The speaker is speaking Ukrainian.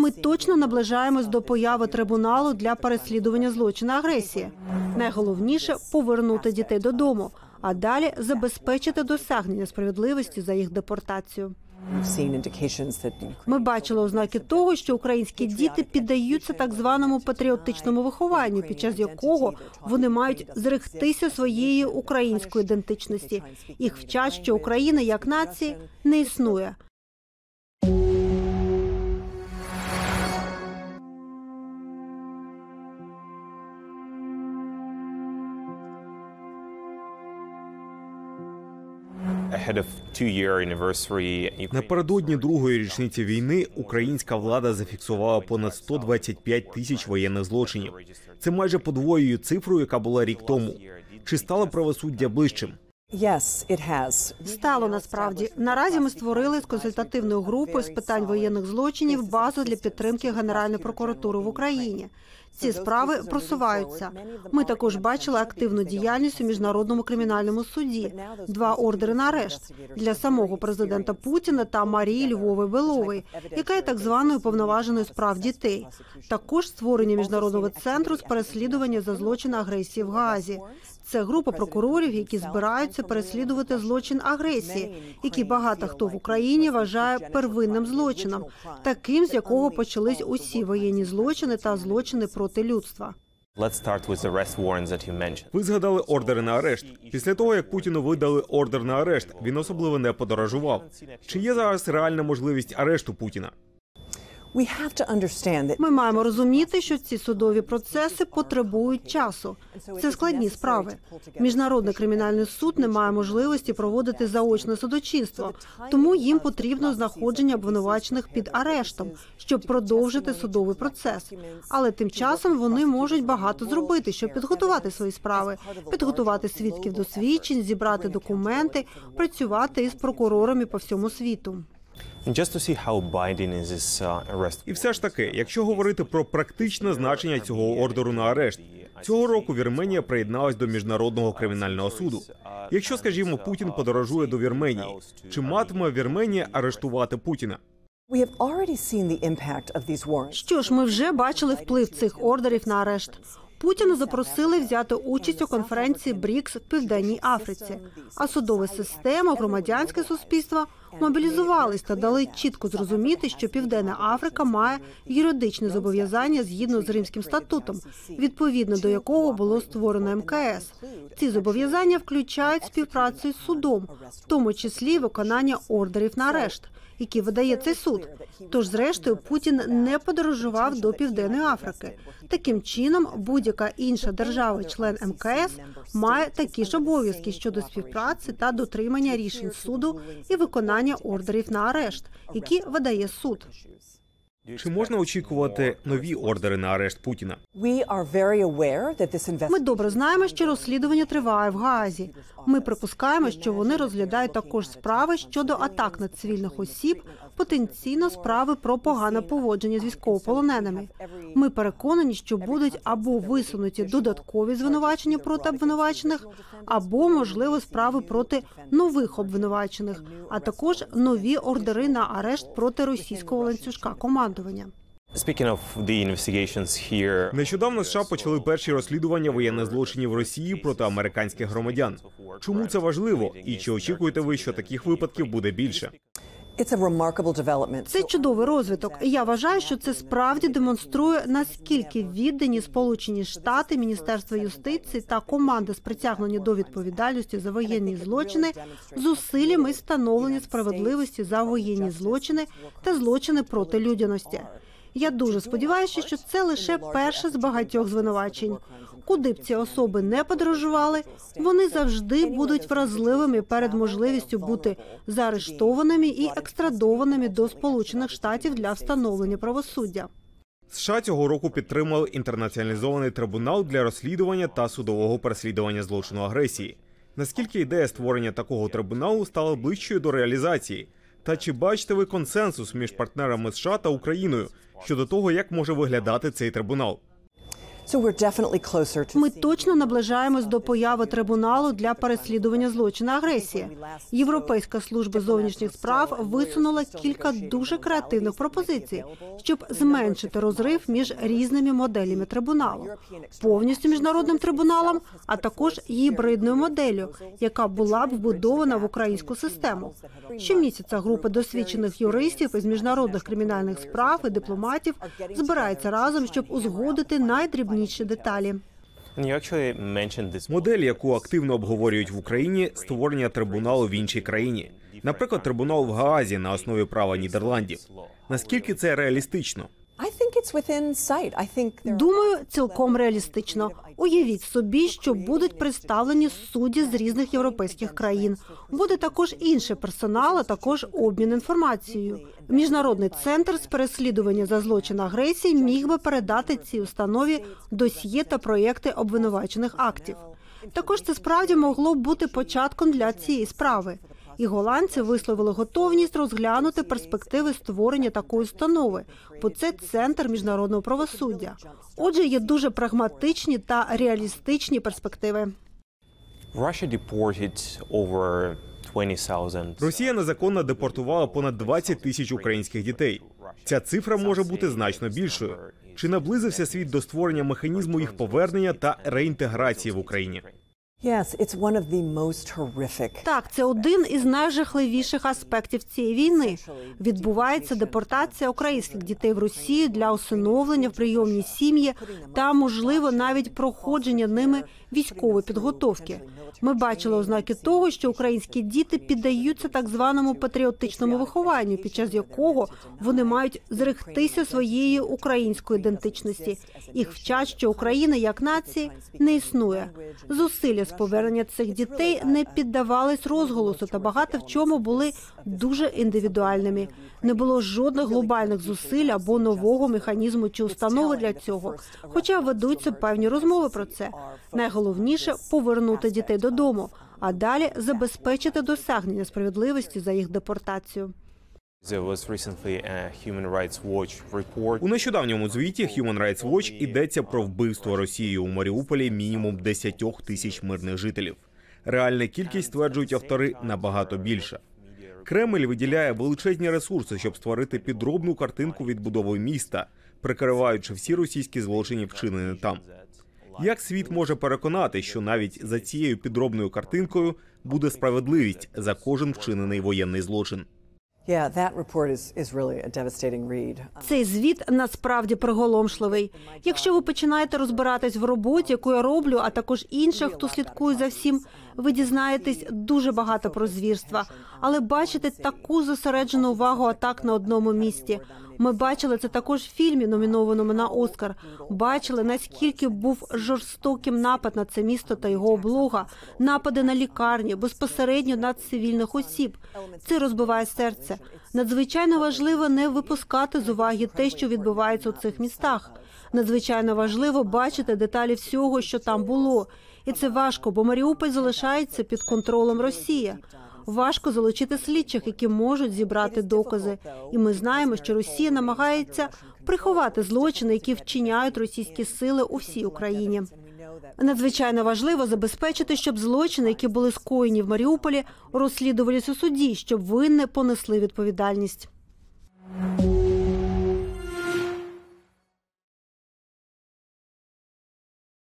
Ми точно наближаємось до появи трибуналу для переслідування злочину агресії. Найголовніше повернути дітей додому, а далі забезпечити досягнення справедливості за їх депортацію. Ми бачили ознаки того, що українські діти піддаються так званому патріотичному вихованню, під час якого вони мають зректися своєї української ідентичності. Їх вчать, що Україна як нації не існує. Напередодні другої річниці війни українська влада зафіксувала понад 125 тисяч воєнних злочинів. Це майже подвоює цифру, яка була рік тому. Чи стало правосуддя ближчим? Стало насправді наразі. Ми створили з консультативною групою з питань воєнних злочинів базу для підтримки Генеральної прокуратури в Україні. Ці справи просуваються. Ми також бачили активну діяльність у міжнародному кримінальному суді. Два ордери на арешт для самого президента Путіна та Марії Львови Белової, яка є так званою повноваженою справ дітей. Також створення міжнародного центру з переслідування за злочин агресії в Гаазі. Це група прокурорів, які збираються переслідувати злочин агресії, який багато хто в Україні вважає первинним злочином, таким з якого почались усі воєнні злочини та злочини проти людства. Ви згадали ордери на арешт. Після того, як Путіну видали ордер на арешт, він особливо не подорожував. Чи є зараз реальна можливість арешту Путіна? Ми маємо розуміти, що ці судові процеси потребують часу. Це складні справи. Міжнародний кримінальний суд не має можливості проводити заочне судочинство, тому їм потрібно знаходження обвинувачених під арештом, щоб продовжити судовий процес. Але тим часом вони можуть багато зробити, щоб підготувати свої справи, підготувати свідків до свідчень, зібрати документи, працювати із прокурорами по всьому світу. And just to see how binding is this uh, arrest. І все ж таки, якщо говорити про практичне значення цього ордеру на арешт, цього року Вірменія приєдналась до міжнародного кримінального суду. Якщо, скажімо, Путін подорожує до Вірменії, чи матиме Вірменія арештувати Путіна? Що ж, ми вже бачили вплив цих ордерів на арешт. Путіна запросили взяти участь у конференції БРІКС в Південній Африці. А судова система, громадянське суспільство мобілізувались та дали чітко зрозуміти, що Південна Африка має юридичне зобов'язання згідно з Римським статутом, відповідно до якого було створено МКС. Ці зобов'язання включають співпрацю з судом, в тому числі виконання ордерів на арешт які видає цей суд. Тож, зрештою, Путін не подорожував до Південної Африки. Таким чином, будь-яка інша держава-член МКС має такі ж обов'язки щодо співпраці та дотримання рішень суду і виконання ордерів на арешт, які видає суд. Чи можна очікувати нові ордери на арешт Путіна? Ми добре знаємо, що розслідування триває в Гаазі. Ми припускаємо, що вони розглядають також справи щодо атак на цивільних осіб, потенційно справи про погане поводження з військовополоненими. Ми переконані, що будуть або висунуті додаткові звинувачення проти обвинувачених, або можливо справи проти нових обвинувачених, а також нові ордери на арешт проти російського ланцюжка командування. Speaking of the investigations here, Нещодавно США почали перші розслідування воєнних злочинів Росії проти американських громадян. Чому це важливо? І чи очікуєте ви, що таких випадків буде більше? Це чудовий розвиток. Я вважаю, що це справді демонструє наскільки віддані Сполучені Штати, Міністерство юстиції та команди з притягнення до відповідальності за воєнні злочини зусиллями встановлення справедливості за воєнні злочини та злочини проти людяності. Я дуже сподіваюся, що це лише перше з багатьох звинувачень. Куди б ці особи не подорожували, вони завжди будуть вразливими перед можливістю бути заарештованими і екстрадованими до Сполучених Штатів для встановлення правосуддя. США цього року підтримали інтернаціоналізований трибунал для розслідування та судового переслідування злочину агресії. Наскільки ідея створення такого трибуналу стала ближчою до реалізації? Та чи бачите ви консенсус між партнерами США та Україною щодо того, як може виглядати цей трибунал? Ми точно наближаємось до появи трибуналу для переслідування злочину агресії. Європейська служба зовнішніх справ висунула кілька дуже креативних пропозицій, щоб зменшити розрив між різними моделями трибуналу, повністю міжнародним трибуналом, а також гібридною моделлю, яка була б вбудована в українську систему. Щомісяця група досвідчених юристів із міжнародних кримінальних справ і дипломатів збирається разом, щоб узгодити найдрібніші деталі. Mentioned this Модель, яку активно обговорюють в Україні, створення трибуналу в іншій країні. Наприклад, трибунал в Гаазі на основі права Нідерландів. Наскільки це реалістично? Думаю, цілком реалістично. Уявіть собі, що будуть представлені судді з різних європейських країн. Буде також інший персонал, а також обмін інформацією. Міжнародний центр з переслідування за злочин агресії міг би передати цій установі досьє та проєкти обвинувачених актів. Також це справді могло б бути початком для цієї справи. І голландці висловили готовність розглянути перспективи створення такої установи, бо це центр міжнародного правосуддя. Отже, є дуже прагматичні та реалістичні перспективи. Russia deported over 20,000 Росія незаконно депортувала понад 20 тисяч українських дітей. Ця цифра може бути значно більшою. Чи наблизився світ до створення механізму їх повернення та реінтеграції в Україні? Так, це один із найжахливіших аспектів цієї війни. Відбувається депортація українських дітей в Росію для усиновлення в прийомні сім'ї та, можливо, навіть проходження ними військової підготовки. Ми бачили ознаки того, що українські діти піддаються так званому патріотичному вихованню, під час якого вони мають зрехтися своєї української ідентичності. Їх вчать, що Україна як нації не існує. Зусилля з повернення цих дітей не піддавались розголосу та багато в чому були дуже індивідуальними. Не було жодних глобальних зусиль або нового механізму чи установи для цього. Хоча ведуться певні розмови про це. Найголовніше повернути дітей додому, а далі забезпечити досягнення справедливості за їх депортацію. У нещодавньому звіті Human Rights Watch йдеться про вбивство Росією у Маріуполі мінімум 10 тисяч мирних жителів. Реальна кількість стверджують автори набагато більша. Кремль виділяє величезні ресурси, щоб створити підробну картинку відбудови міста, прикриваючи всі російські злочини, вчинені там. Як світ може переконати, що навіть за цією підробною картинкою буде справедливість за кожен вчинений воєнний злочин? Цей звіт насправді приголомшливий. Якщо ви починаєте розбиратись в роботі, яку я роблю, а також інших, хто слідкує за всім, ви дізнаєтесь дуже багато про звірства, але бачите таку зосереджену увагу атак на одному місці. Ми бачили це також в фільмі, номінованому на Оскар. Бачили наскільки був жорстоким напад на це місто та його облога, напади на лікарні, безпосередньо на цивільних осіб. Це розбиває серце. Надзвичайно важливо не випускати з уваги те, що відбувається у цих містах. Надзвичайно важливо бачити деталі всього, що там було, і це важко, бо Маріуполь залишається під контролем Росії. Важко залучити слідчих, які можуть зібрати докази. І ми знаємо, що Росія намагається приховати злочини, які вчиняють російські сили у всій Україні. Надзвичайно важливо забезпечити, щоб злочини, які були скоєні в Маріуполі, розслідувались у суді, щоб винні понесли відповідальність.